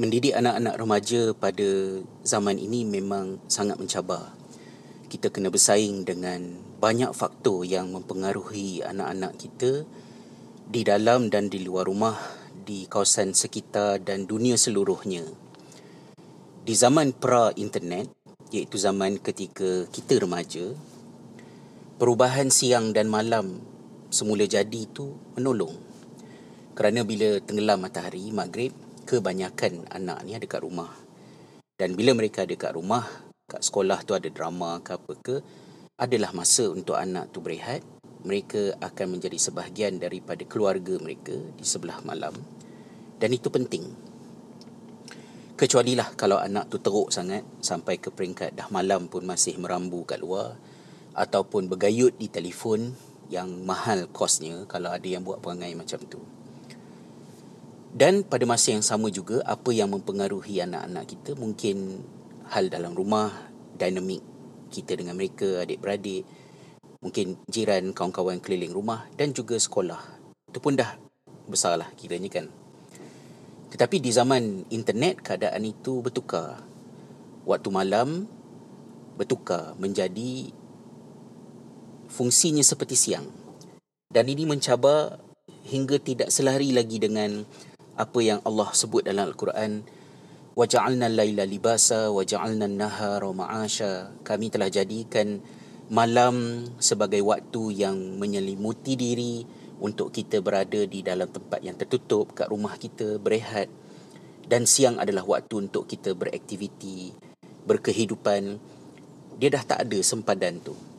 mendidik anak-anak remaja pada zaman ini memang sangat mencabar. Kita kena bersaing dengan banyak faktor yang mempengaruhi anak-anak kita di dalam dan di luar rumah, di kawasan sekitar dan dunia seluruhnya. Di zaman pra-internet, iaitu zaman ketika kita remaja, perubahan siang dan malam semula jadi itu menolong. Kerana bila tenggelam matahari, maghrib, kebanyakan anak ni ada kat rumah. Dan bila mereka ada kat rumah, kat sekolah tu ada drama ke apa ke, adalah masa untuk anak tu berehat. Mereka akan menjadi sebahagian daripada keluarga mereka di sebelah malam. Dan itu penting. Kecuali lah kalau anak tu teruk sangat sampai ke peringkat dah malam pun masih merambu kat luar ataupun bergayut di telefon yang mahal kosnya kalau ada yang buat perangai macam tu. Dan pada masa yang sama juga apa yang mempengaruhi anak-anak kita mungkin hal dalam rumah, dinamik kita dengan mereka, adik-beradik, mungkin jiran, kawan-kawan keliling rumah dan juga sekolah. Itu pun dah besarlah kiranya kan. Tetapi di zaman internet keadaan itu bertukar. Waktu malam bertukar menjadi fungsinya seperti siang. Dan ini mencabar hingga tidak selari lagi dengan apa yang Allah sebut dalam Al-Quran waja'alna al-laila libasa waja'alna an-nahara ma'asha. Kami telah jadikan malam sebagai waktu yang menyelimuti diri untuk kita berada di dalam tempat yang tertutup kat rumah kita berehat. Dan siang adalah waktu untuk kita beraktiviti berkehidupan. Dia dah tak ada sempadan tu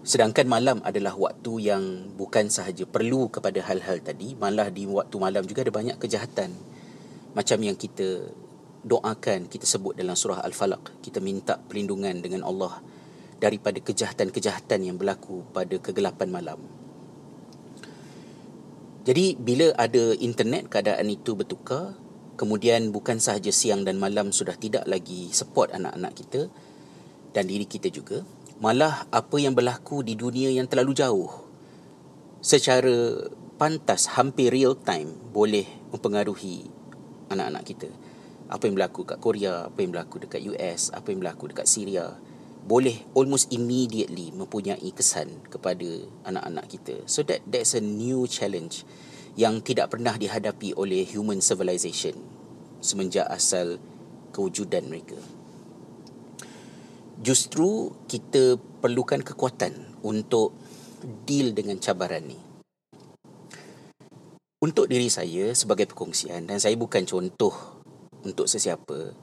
Sedangkan malam adalah waktu yang bukan sahaja perlu kepada hal-hal tadi, malah di waktu malam juga ada banyak kejahatan. Macam yang kita doakan, kita sebut dalam surah Al-Falaq, kita minta perlindungan dengan Allah daripada kejahatan-kejahatan yang berlaku pada kegelapan malam. Jadi bila ada internet keadaan itu bertukar, kemudian bukan sahaja siang dan malam sudah tidak lagi support anak-anak kita dan diri kita juga, malah apa yang berlaku di dunia yang terlalu jauh. Secara pantas hampir real time boleh mempengaruhi anak-anak kita. Apa yang berlaku kat Korea apa yang berlaku dekat US apa yang berlaku dekat Syria boleh almost immediately mempunyai kesan kepada anak-anak kita. So that that's a new challenge yang tidak pernah dihadapi oleh human civilization semenjak asal kewujudan mereka justru kita perlukan kekuatan untuk deal dengan cabaran ni. Untuk diri saya sebagai perkongsian dan saya bukan contoh untuk sesiapa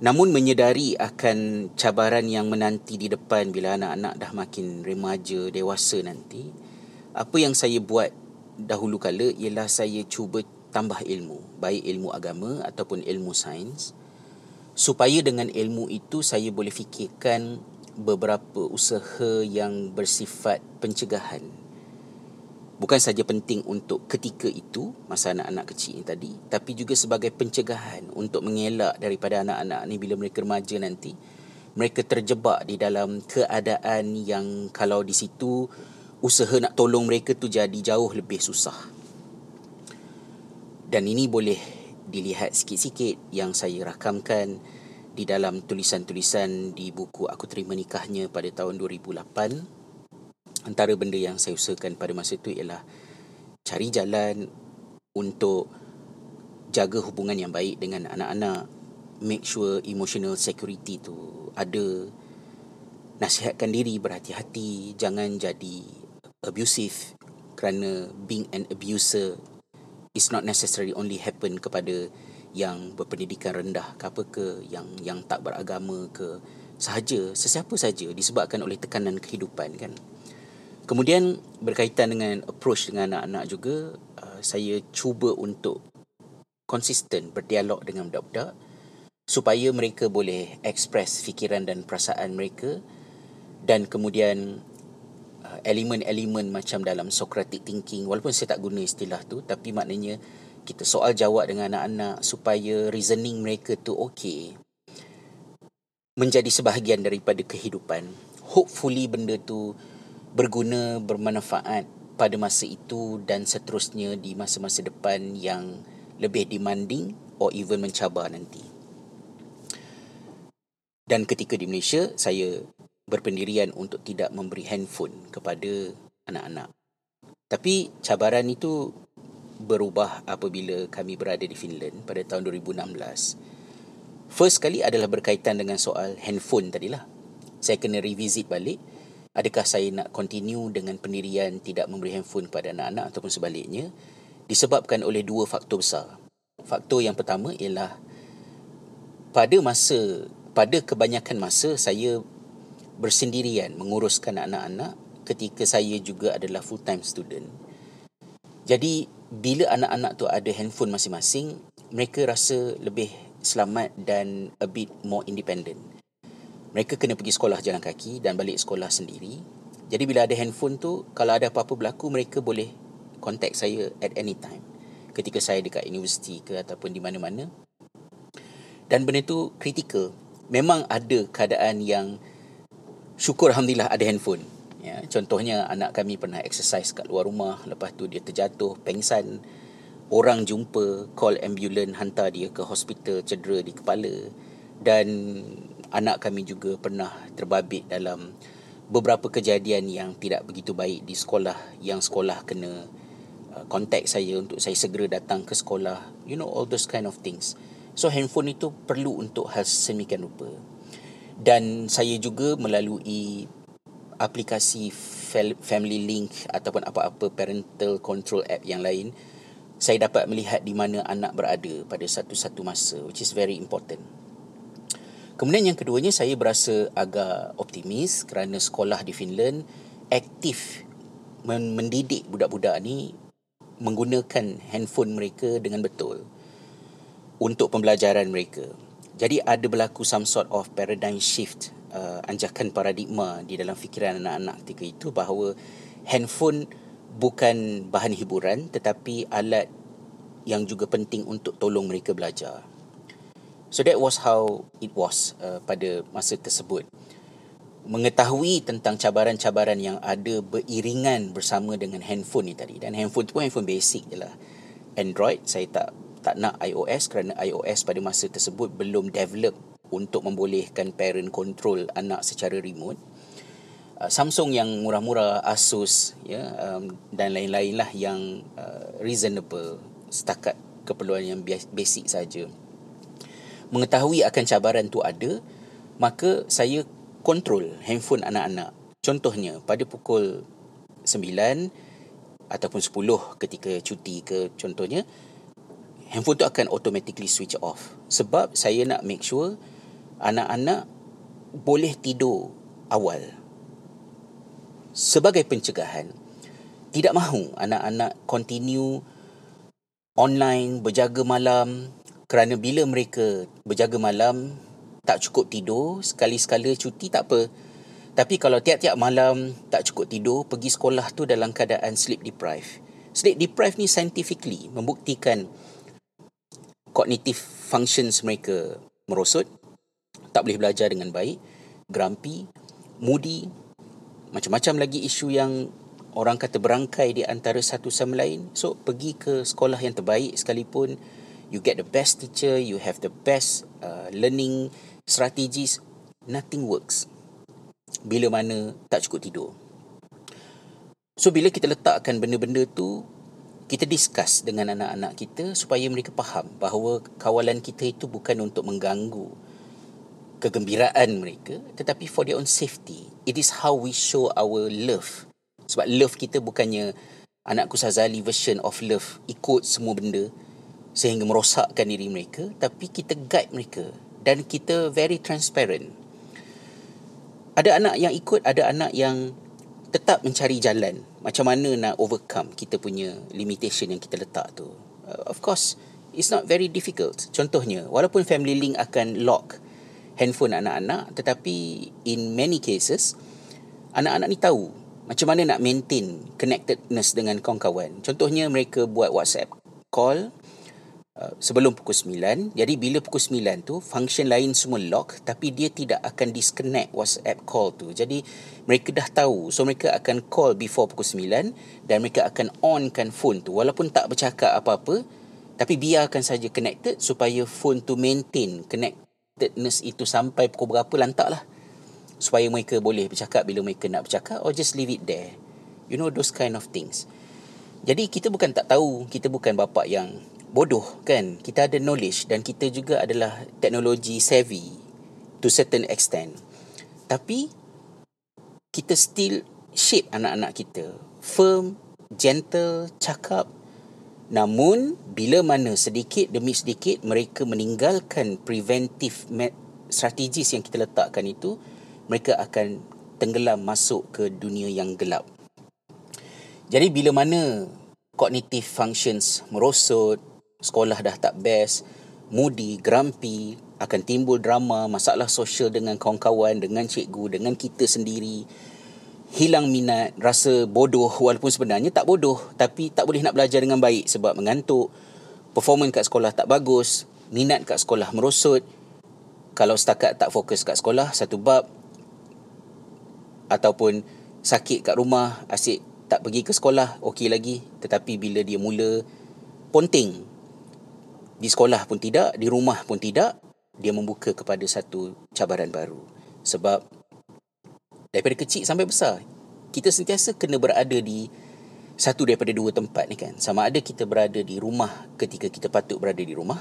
namun menyedari akan cabaran yang menanti di depan bila anak-anak dah makin remaja, dewasa nanti apa yang saya buat dahulu kala ialah saya cuba tambah ilmu baik ilmu agama ataupun ilmu sains supaya dengan ilmu itu saya boleh fikirkan beberapa usaha yang bersifat pencegahan. Bukan saja penting untuk ketika itu, masa anak-anak kecil ini tadi, tapi juga sebagai pencegahan untuk mengelak daripada anak-anak ni bila mereka remaja nanti, mereka terjebak di dalam keadaan yang kalau di situ usaha nak tolong mereka tu jadi jauh lebih susah. Dan ini boleh dilihat sikit-sikit yang saya rakamkan di dalam tulisan-tulisan di buku Aku Terima Nikahnya pada tahun 2008. Antara benda yang saya usahakan pada masa itu ialah cari jalan untuk jaga hubungan yang baik dengan anak-anak. Make sure emotional security tu ada. Nasihatkan diri berhati-hati. Jangan jadi abusive kerana being an abuser is not necessarily only happen kepada yang berpendidikan rendah ke apa ke yang yang tak beragama ke sahaja sesiapa saja disebabkan oleh tekanan kehidupan kan. Kemudian berkaitan dengan approach dengan anak-anak juga uh, saya cuba untuk konsisten berdialog dengan budak-budak supaya mereka boleh express fikiran dan perasaan mereka dan kemudian elemen-elemen macam dalam Socratic thinking walaupun saya tak guna istilah tu tapi maknanya kita soal jawab dengan anak-anak supaya reasoning mereka tu okey menjadi sebahagian daripada kehidupan hopefully benda tu berguna bermanfaat pada masa itu dan seterusnya di masa-masa depan yang lebih demanding or even mencabar nanti. Dan ketika di Malaysia, saya berpendirian untuk tidak memberi handphone kepada anak-anak. Tapi cabaran itu berubah apabila kami berada di Finland pada tahun 2016. First kali adalah berkaitan dengan soal handphone tadilah. Saya kena revisit balik adakah saya nak continue dengan pendirian tidak memberi handphone kepada anak-anak ataupun sebaliknya disebabkan oleh dua faktor besar. Faktor yang pertama ialah pada masa pada kebanyakan masa saya bersendirian menguruskan anak-anak ketika saya juga adalah full time student. Jadi bila anak-anak tu ada handphone masing-masing, mereka rasa lebih selamat dan a bit more independent. Mereka kena pergi sekolah jalan kaki dan balik sekolah sendiri. Jadi bila ada handphone tu, kalau ada apa-apa berlaku, mereka boleh contact saya at any time. Ketika saya dekat universiti ke ataupun di mana-mana. Dan benda tu kritikal. Memang ada keadaan yang syukur Alhamdulillah ada handphone. Ya, contohnya anak kami pernah exercise kat luar rumah, lepas tu dia terjatuh, pengsan. Orang jumpa, call ambulans, hantar dia ke hospital, cedera di kepala. Dan anak kami juga pernah terbabit dalam beberapa kejadian yang tidak begitu baik di sekolah yang sekolah kena uh, contact saya untuk saya segera datang ke sekolah. You know, all those kind of things. So, handphone itu perlu untuk hal semikian rupa. Dan saya juga melalui aplikasi family link ataupun apa-apa parental control app yang lain saya dapat melihat di mana anak berada pada satu-satu masa which is very important. Kemudian yang keduanya saya berasa agak optimis kerana sekolah di Finland aktif mendidik budak-budak ni menggunakan handphone mereka dengan betul untuk pembelajaran mereka jadi ada berlaku some sort of paradigm shift uh, anjakan paradigma di dalam fikiran anak-anak ketika itu bahawa handphone bukan bahan hiburan tetapi alat yang juga penting untuk tolong mereka belajar. So that was how it was uh, pada masa tersebut. Mengetahui tentang cabaran-cabaran yang ada beriringan bersama dengan handphone ni tadi. Dan handphone tu pun handphone basic je lah. Android, saya tak tak nak iOS kerana iOS pada masa tersebut belum develop untuk membolehkan parent control anak secara remote. Uh, Samsung yang murah-murah, Asus ya um, dan lain-lain lah yang uh, reasonable setakat keperluan yang basic saja. Mengetahui akan cabaran tu ada, maka saya kontrol handphone anak-anak. Contohnya pada pukul 9 ataupun 10 ketika cuti ke contohnya handphone tu akan automatically switch off sebab saya nak make sure anak-anak boleh tidur awal. Sebagai pencegahan, tidak mahu anak-anak continue online berjaga malam kerana bila mereka berjaga malam tak cukup tidur, sekali-sekala cuti tak apa. Tapi kalau tiap-tiap malam tak cukup tidur, pergi sekolah tu dalam keadaan sleep deprived. Sleep deprived ni scientifically membuktikan cognitive functions mereka merosot, tak boleh belajar dengan baik, grumpy, moody, macam-macam lagi isu yang orang kata berangkai di antara satu sama lain. So, pergi ke sekolah yang terbaik sekalipun, you get the best teacher, you have the best uh, learning strategies, nothing works. Bila mana tak cukup tidur. So, bila kita letakkan benda-benda tu, kita discuss dengan anak-anak kita supaya mereka faham bahawa kawalan kita itu bukan untuk mengganggu kegembiraan mereka tetapi for their own safety. It is how we show our love. Sebab love kita bukannya anakku Sazali version of love ikut semua benda sehingga merosakkan diri mereka tapi kita guide mereka dan kita very transparent. Ada anak yang ikut ada anak yang tetap mencari jalan. Macam mana nak overcome kita punya limitation yang kita letak tu? Uh, of course it's not very difficult. Contohnya walaupun family link akan lock handphone anak-anak tetapi in many cases anak-anak ni tahu macam mana nak maintain connectedness dengan kawan-kawan. Contohnya mereka buat WhatsApp call uh, sebelum pukul 9 jadi bila pukul 9 tu function lain semua lock tapi dia tidak akan disconnect WhatsApp call tu jadi mereka dah tahu so mereka akan call before pukul 9 dan mereka akan onkan phone tu walaupun tak bercakap apa-apa Tapi biarkan saja connected supaya phone to maintain connectedness itu sampai pukul berapa lantaklah. Supaya mereka boleh bercakap bila mereka nak bercakap or just leave it there. You know those kind of things. Jadi kita bukan tak tahu, kita bukan bapa yang bodoh kan. Kita ada knowledge dan kita juga adalah teknologi savvy to certain extent. Tapi kita still shape anak-anak kita firm, gentle, cakap Namun bila mana sedikit demi sedikit mereka meninggalkan preventive strategis yang kita letakkan itu, mereka akan tenggelam masuk ke dunia yang gelap. Jadi bila mana cognitive functions merosot, sekolah dah tak best, moody, grumpy, akan timbul drama, masalah sosial dengan kawan-kawan, dengan cikgu, dengan kita sendiri, hilang minat, rasa bodoh walaupun sebenarnya tak bodoh tapi tak boleh nak belajar dengan baik sebab mengantuk, performance kat sekolah tak bagus, minat kat sekolah merosot. Kalau setakat tak fokus kat sekolah satu bab ataupun sakit kat rumah, asyik tak pergi ke sekolah, okey lagi. Tetapi bila dia mula ponting di sekolah pun tidak, di rumah pun tidak, dia membuka kepada satu cabaran baru. Sebab daripada kecil sampai besar kita sentiasa kena berada di satu daripada dua tempat ni kan. Sama ada kita berada di rumah ketika kita patut berada di rumah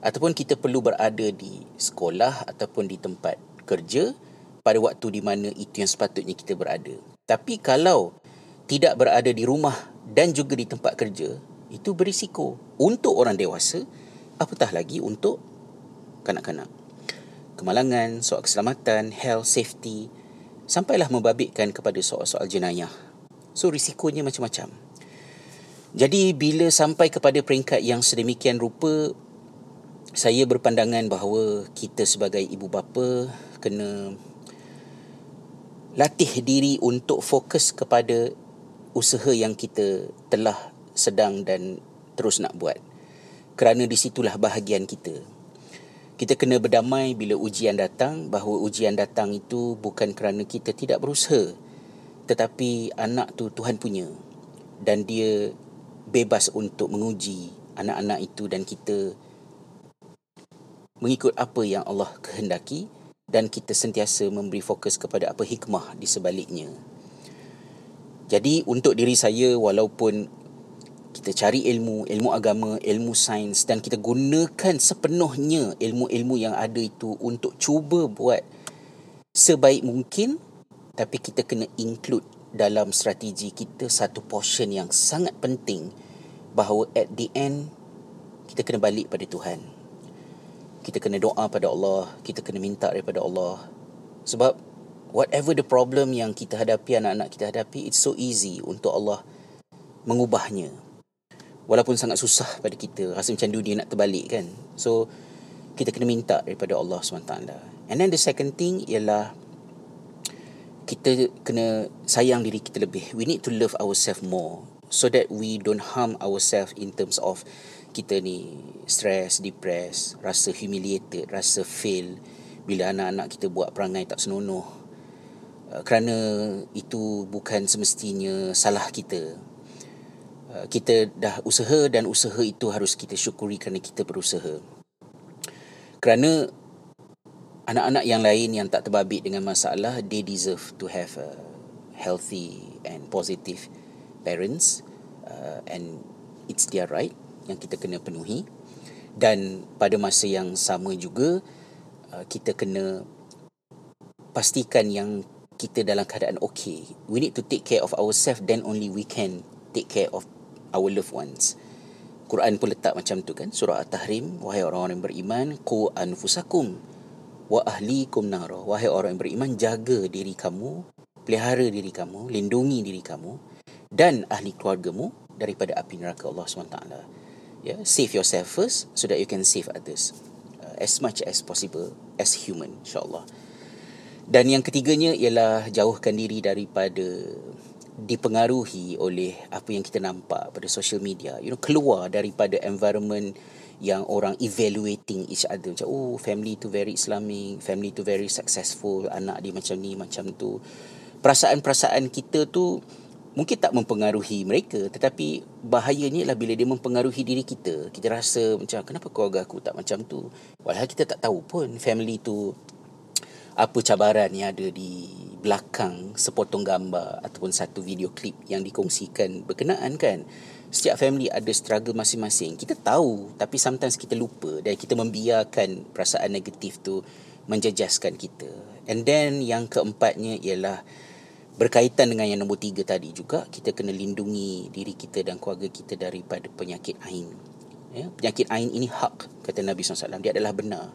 ataupun kita perlu berada di sekolah ataupun di tempat kerja pada waktu di mana itu yang sepatutnya kita berada. Tapi kalau tidak berada di rumah dan juga di tempat kerja itu berisiko. Untuk orang dewasa apatah lagi untuk kanak-kanak kemalangan soal keselamatan health safety sampailah membabitkan kepada soal-soal jenayah. So risikonya macam-macam. Jadi bila sampai kepada peringkat yang sedemikian rupa saya berpandangan bahawa kita sebagai ibu bapa kena latih diri untuk fokus kepada usaha yang kita telah sedang dan terus nak buat. Kerana disitulah bahagian kita kita kena berdamai bila ujian datang bahawa ujian datang itu bukan kerana kita tidak berusaha tetapi anak tu Tuhan punya dan dia bebas untuk menguji anak-anak itu dan kita mengikut apa yang Allah kehendaki dan kita sentiasa memberi fokus kepada apa hikmah di sebaliknya. Jadi untuk diri saya walaupun kita cari ilmu, ilmu agama, ilmu sains dan kita gunakan sepenuhnya ilmu-ilmu yang ada itu untuk cuba buat sebaik mungkin tapi kita kena include dalam strategi kita satu portion yang sangat penting bahawa at the end kita kena balik pada Tuhan. Kita kena doa pada Allah, kita kena minta daripada Allah. Sebab whatever the problem yang kita hadapi, anak-anak kita hadapi, it's so easy untuk Allah mengubahnya walaupun sangat susah pada kita rasa macam dunia nak terbalik kan. So kita kena minta daripada Allah SWT. And then the second thing ialah kita kena sayang diri kita lebih. We need to love ourselves more so that we don't harm ourselves in terms of kita ni stress, depressed, rasa humiliated, rasa fail. Bila anak-anak kita buat perangai tak senonoh uh, kerana itu bukan semestinya salah kita kita dah usaha dan usaha itu harus kita syukuri kerana kita berusaha. Kerana anak-anak yang lain yang tak terbabit dengan masalah, they deserve to have a healthy and positive parents uh, and it's their right yang kita kena penuhi. Dan pada masa yang sama juga, uh, kita kena pastikan yang kita dalam keadaan okay. We need to take care of ourselves then only we can take care of our loved ones. Quran pun letak macam tu kan. Surah At-Tahrim, wahai orang-orang yang beriman, ku anfusakum wa ahlikum nara. Wahai orang yang beriman, jaga diri kamu, pelihara diri kamu, lindungi diri kamu dan ahli keluargamu daripada api neraka Allah SWT. Yeah, save yourself first so that you can save others uh, as much as possible as human insyaAllah. Dan yang ketiganya ialah jauhkan diri daripada dipengaruhi oleh apa yang kita nampak pada social media. You know keluar daripada environment yang orang evaluating each other. Macam oh family tu very islamic family tu very successful anak dia macam ni macam tu. Perasaan-perasaan kita tu mungkin tak mempengaruhi mereka tetapi bahayanya ialah bila dia mempengaruhi diri kita. Kita rasa macam kenapa keluarga aku tak macam tu? Walhal kita tak tahu pun family tu apa cabaran yang ada di belakang sepotong gambar ataupun satu video klip yang dikongsikan berkenaan kan setiap family ada struggle masing-masing kita tahu tapi sometimes kita lupa dan kita membiarkan perasaan negatif tu menjejaskan kita and then yang keempatnya ialah Berkaitan dengan yang nombor tiga tadi juga, kita kena lindungi diri kita dan keluarga kita daripada penyakit ain. Ya, penyakit ain ini hak, kata Nabi SAW. Dia adalah benar.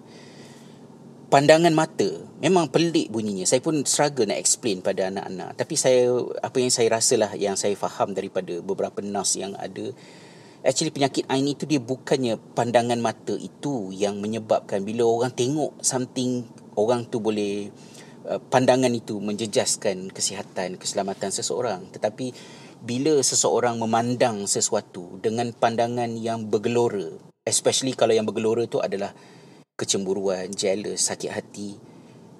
Pandangan mata, memang pelik bunyinya. Saya pun struggle nak explain pada anak-anak. Tapi saya apa yang saya rasalah, yang saya faham daripada beberapa nas yang ada, Actually penyakit ain itu dia bukannya pandangan mata itu yang menyebabkan bila orang tengok something orang tu boleh Uh, pandangan itu menjejaskan kesihatan keselamatan seseorang tetapi bila seseorang memandang sesuatu dengan pandangan yang bergelora especially kalau yang bergelora itu adalah kecemburuan jealous sakit hati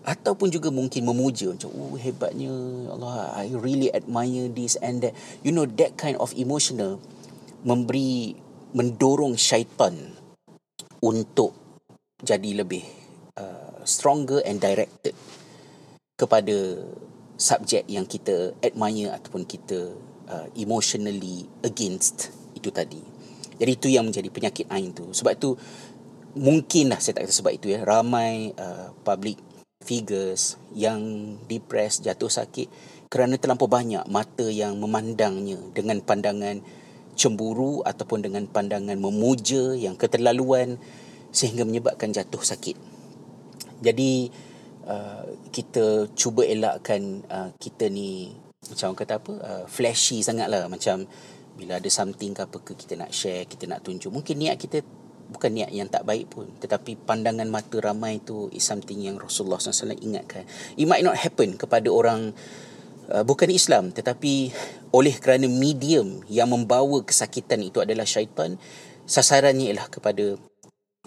ataupun juga mungkin memuja macam oh hebatnya Allah I really admire this and that you know that kind of emotional memberi mendorong syaitan untuk jadi lebih uh, stronger and directed kepada subjek yang kita admire ataupun kita uh, emotionally against itu tadi. Jadi itu yang menjadi penyakit ain tu. Sebab tu mungkinlah saya tak kata sebab itu ya. Ramai uh, public figures yang depressed, jatuh sakit kerana terlampau banyak mata yang memandangnya dengan pandangan cemburu ataupun dengan pandangan memuja yang keterlaluan sehingga menyebabkan jatuh sakit. Jadi Uh, kita cuba elakkan uh, kita ni macam orang kata apa uh, flashy sangat lah macam bila ada something ke apa ke kita nak share kita nak tunjuk. Mungkin niat kita bukan niat yang tak baik pun tetapi pandangan mata ramai tu is something yang Rasulullah SAW ingatkan it might not happen kepada orang uh, bukan Islam tetapi oleh kerana medium yang membawa kesakitan itu adalah syaitan sasarannya ialah kepada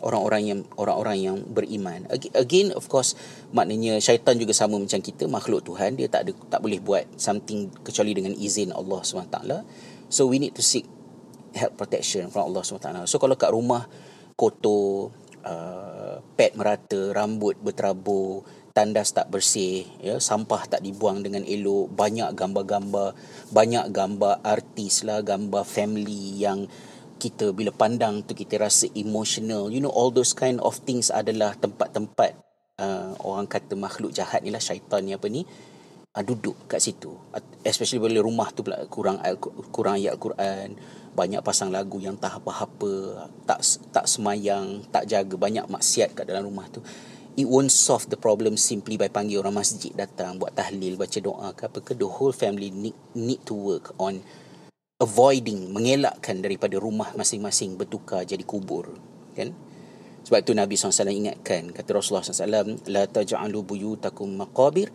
orang-orang yang orang-orang yang beriman. Again of course maknanya syaitan juga sama macam kita makhluk Tuhan dia tak ada tak boleh buat something kecuali dengan izin Allah SWT. So we need to seek help protection from Allah SWT. So kalau kat rumah kotor, uh, pet merata, rambut berterabur, tandas tak bersih, ya, sampah tak dibuang dengan elok, banyak gambar-gambar, banyak gambar artis lah, gambar family yang kita bila pandang tu kita rasa emotional. You know all those kind of things adalah tempat-tempat uh, orang kata makhluk jahat ni lah syaitan ni apa ni uh, duduk kat situ. Especially bila rumah tu pula kurang kurang ayat Quran banyak pasang lagu yang tak apa-apa tak tak semayang tak jaga banyak maksiat kat dalam rumah tu. It won't solve the problem simply by panggil orang masjid datang buat tahlil baca doa ke apa ke. The whole family need, need to work on avoiding mengelakkan daripada rumah masing-masing bertukar jadi kubur kan? Sebab itu Nabi SAW ingatkan kata Rasulullah SAW la taj'alu buyutakum maqabir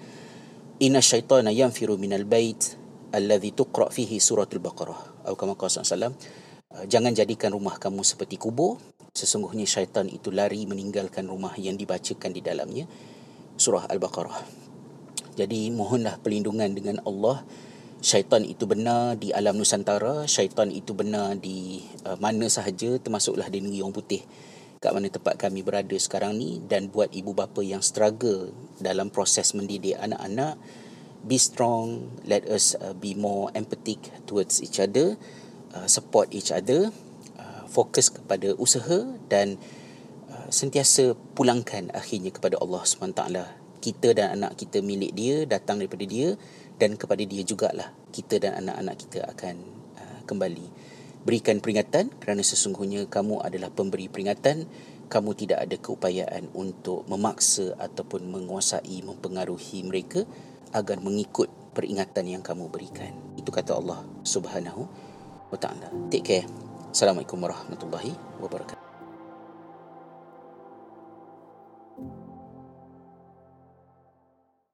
inna syaitana yanfiru minal bait alladhi tuqra fihi suratul baqarah atau kama qala SAW jangan jadikan rumah kamu seperti kubur. Sesungguhnya syaitan itu lari meninggalkan rumah yang dibacakan di dalamnya. Surah al-baqarah. Jadi mohonlah perlindungan dengan Allah. Syaitan itu benar di alam Nusantara, syaitan itu benar di uh, mana sahaja termasuklah di negeri orang putih. Kat mana tempat kami berada sekarang ni dan buat ibu bapa yang struggle dalam proses mendidik anak-anak be strong let us uh, be more empathic towards each other uh, support each other uh, fokus kepada usaha dan uh, sentiasa pulangkan akhirnya kepada Allah SWT kita dan anak kita milik dia datang daripada dia dan kepada dia jugalah kita dan anak-anak kita akan uh, kembali. Berikan peringatan kerana sesungguhnya kamu adalah pemberi peringatan. Kamu tidak ada keupayaan untuk memaksa ataupun menguasai mempengaruhi mereka agar mengikut peringatan yang kamu berikan. Itu kata Allah Subhanahu wa taala. Take care. Assalamualaikum warahmatullahi wabarakatuh